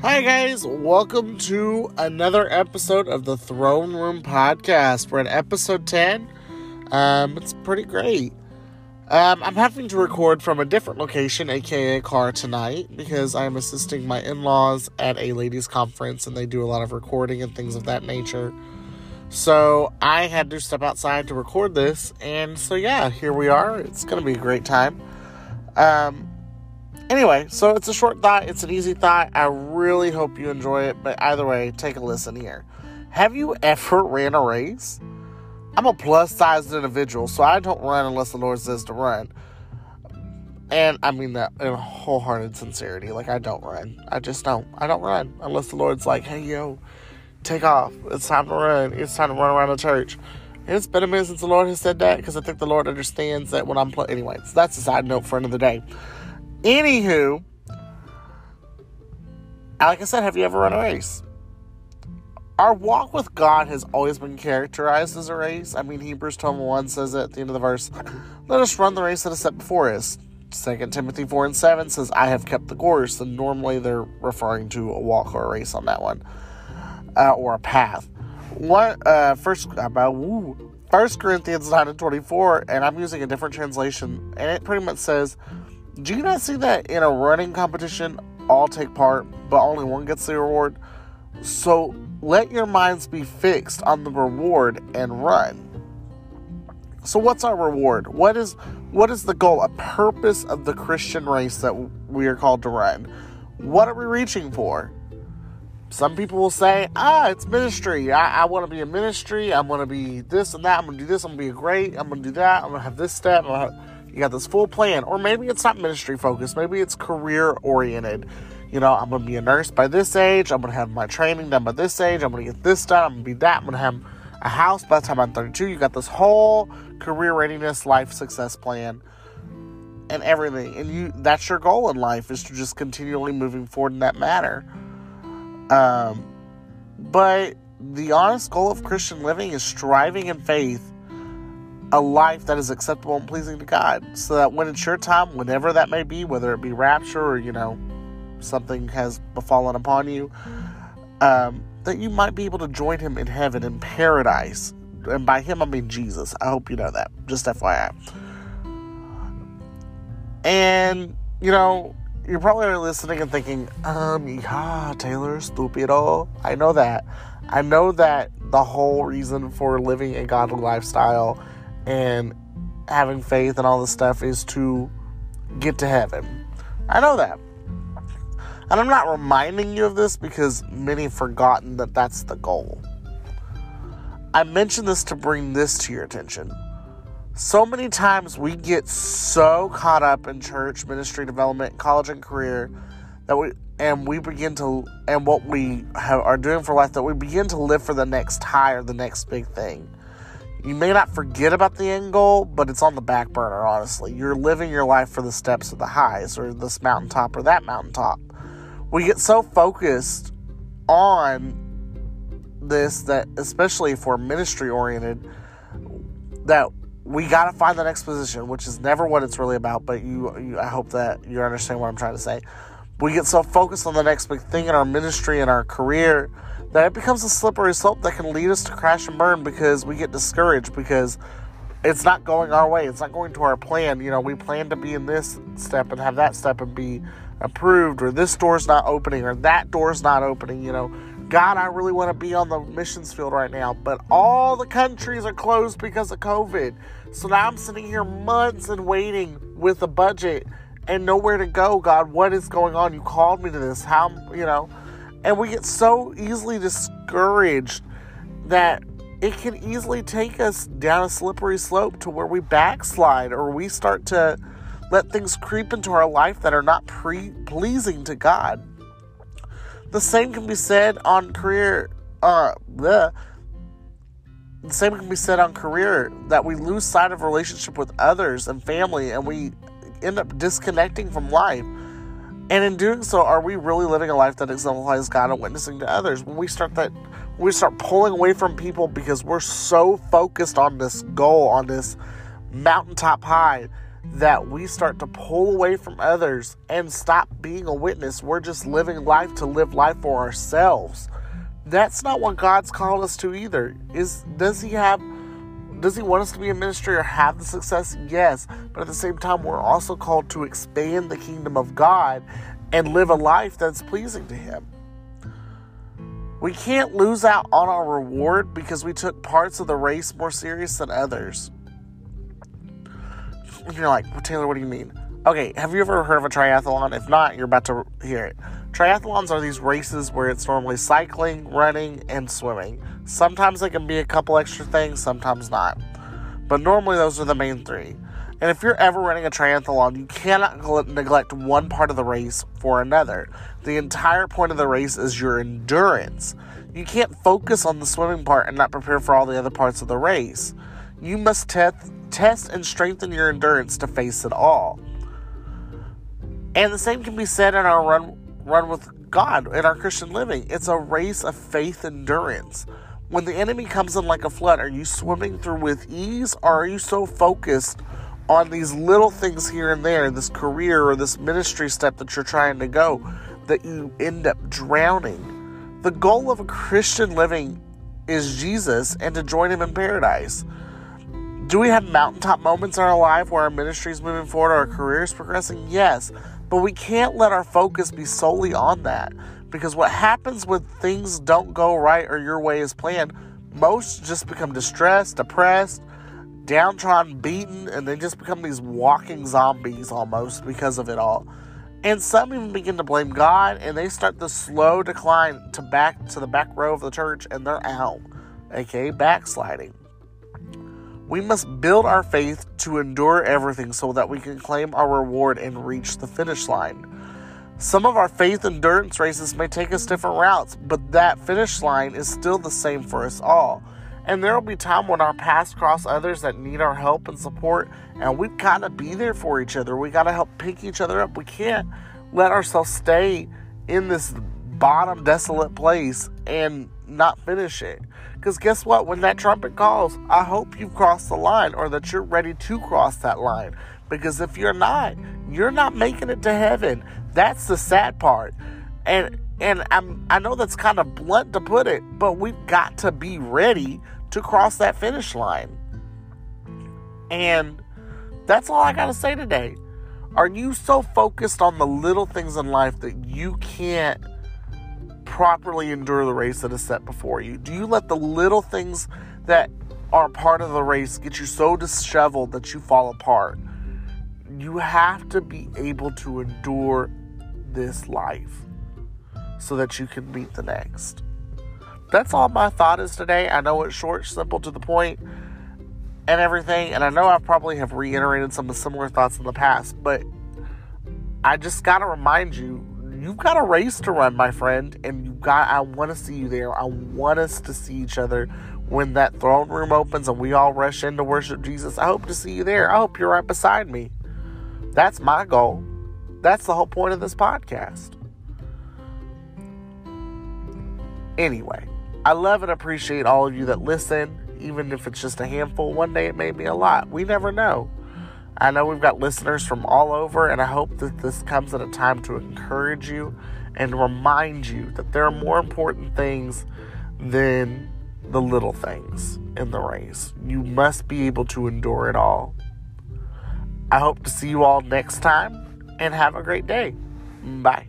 Hi, guys. Welcome to another episode of the Throne Room Podcast. We're at episode 10. Um, it's pretty great. Um, I'm having to record from a different location, aka car, tonight because I'm assisting my in laws at a ladies' conference and they do a lot of recording and things of that nature. So I had to step outside to record this, and so yeah, here we are. It's going to be a great time. Um, anyway, so it's a short thought, it's an easy thought. I really hope you enjoy it, but either way, take a listen here. Have you ever ran a race? I'm a plus sized individual, so I don't run unless the Lord says to run. And I mean that in wholehearted sincerity. Like, I don't run. I just don't. I don't run unless the Lord's like, hey, yo, take off. It's time to run. It's time to run around the church. It's been a minute since the Lord has said that because I think the Lord understands that when I'm playing. Anyways, that's a side note for another day. Anywho, like I said, have you ever run a race? Our walk with God has always been characterized as a race. I mean, Hebrews 12 1 says it at the end of the verse, Let us run the race that is set before us. 2 Timothy 4 and 7 says, I have kept the course. And normally they're referring to a walk or a race on that one, uh, or a path. What, uh, first, about, woo, First Corinthians 9 and 24, and I'm using a different translation, and it pretty much says, Do you not see that in a running competition, all take part, but only one gets the reward? So let your minds be fixed on the reward and run. So what's our reward? What is what is the goal, a purpose of the Christian race that we are called to run? What are we reaching for? Some people will say, ah, it's ministry. I, I want to be a ministry. I want to be this and that. I'm going to do this. I'm going to be great. I'm going to do that. I'm going to have this step. You got this full plan. Or maybe it's not ministry focused. Maybe it's career oriented you know, I'm gonna be a nurse by this age, I'm gonna have my training done by this age, I'm gonna get this done, I'm gonna be that, I'm gonna have a house by the time I'm 32. You got this whole career readiness, life success plan, and everything. And you that's your goal in life is to just continually moving forward in that manner. Um, but the honest goal of Christian living is striving in faith a life that is acceptable and pleasing to God. So that when it's your time, whenever that may be, whether it be rapture or, you know, something has befallen upon you, um, that you might be able to join him in heaven in paradise. And by him, I mean Jesus. I hope you know that. Just FYI. And, you know, you're probably listening and thinking, um, yeah, Taylor, stupido. I know that. I know that the whole reason for living a godly lifestyle and having faith and all this stuff is to get to heaven. I know that. And I'm not reminding you of this because many have forgotten that that's the goal. I mention this to bring this to your attention. So many times we get so caught up in church, ministry development, college, and career that we and we begin to and what we have, are doing for life that we begin to live for the next high or the next big thing. You may not forget about the end goal, but it's on the back burner, honestly. You're living your life for the steps of the highs or this mountaintop or that mountaintop we get so focused on this that especially if we're ministry oriented that we got to find the next position which is never what it's really about but you, you, i hope that you understand what i'm trying to say we get so focused on the next big thing in our ministry and our career that it becomes a slippery slope that can lead us to crash and burn because we get discouraged because it's not going our way it's not going to our plan you know we plan to be in this step and have that step and be approved or this door's not opening or that door's not opening, you know. God, I really want to be on the missions field right now, but all the countries are closed because of COVID. So now I'm sitting here months and waiting with a budget and nowhere to go. God, what is going on? You called me to this. How, you know? And we get so easily discouraged that it can easily take us down a slippery slope to where we backslide or we start to let things creep into our life that are not pre- pleasing to God. The same can be said on career. Uh, the same can be said on career that we lose sight of relationship with others and family, and we end up disconnecting from life. And in doing so, are we really living a life that exemplifies God and witnessing to others? When we start that, we start pulling away from people because we're so focused on this goal, on this mountaintop high, that we start to pull away from others and stop being a witness. We're just living life to live life for ourselves. That's not what God's called us to either. Is does he have does he want us to be a ministry or have the success? Yes. But at the same time, we're also called to expand the kingdom of God and live a life that's pleasing to him. We can't lose out on our reward because we took parts of the race more serious than others. You're like, Taylor, what do you mean? Okay, have you ever heard of a triathlon? If not, you're about to hear it. Triathlons are these races where it's normally cycling, running, and swimming. Sometimes it can be a couple extra things, sometimes not. But normally those are the main three. And if you're ever running a triathlon, you cannot neglect one part of the race for another. The entire point of the race is your endurance. You can't focus on the swimming part and not prepare for all the other parts of the race. You must te- test and strengthen your endurance to face it all. And the same can be said in our run run with God in our Christian living. It's a race of faith endurance. When the enemy comes in like a flood, are you swimming through with ease or are you so focused on these little things here and there, this career or this ministry step that you're trying to go, that you end up drowning. The goal of a Christian living is Jesus and to join him in paradise. Do we have mountaintop moments in our life where our ministry is moving forward, our career is progressing? Yes, but we can't let our focus be solely on that because what happens when things don't go right or your way is planned, most just become distressed, depressed, downtrodden, beaten, and they just become these walking zombies almost because of it all. And some even begin to blame God and they start the slow decline to back to the back row of the church and they're out, aka backsliding. We must build our faith to endure everything so that we can claim our reward and reach the finish line. Some of our faith endurance races may take us different routes, but that finish line is still the same for us all. And there will be time when our paths cross others that need our help and support, and we've got to be there for each other. We got to help pick each other up. We can't let ourselves stay in this bottom desolate place and not finish it. Because guess what? When that trumpet calls, I hope you've crossed the line or that you're ready to cross that line. Because if you're not, you're not making it to heaven. That's the sad part. And and I'm I know that's kind of blunt to put it, but we've got to be ready to cross that finish line. And that's all I got to say today. Are you so focused on the little things in life that you can't properly endure the race that is set before you? Do you let the little things that are part of the race get you so disheveled that you fall apart? You have to be able to endure this life so that you can meet the next that's all my thought is today. I know it's short, simple, to the point, and everything. And I know I probably have reiterated some of similar thoughts in the past, but I just got to remind you you've got a race to run, my friend, and you got I want to see you there. I want us to see each other when that throne room opens and we all rush in to worship Jesus. I hope to see you there. I hope you're right beside me. That's my goal. That's the whole point of this podcast. Anyway, I love and appreciate all of you that listen, even if it's just a handful. One day it may be a lot. We never know. I know we've got listeners from all over, and I hope that this comes at a time to encourage you and remind you that there are more important things than the little things in the race. You must be able to endure it all. I hope to see you all next time and have a great day. Bye.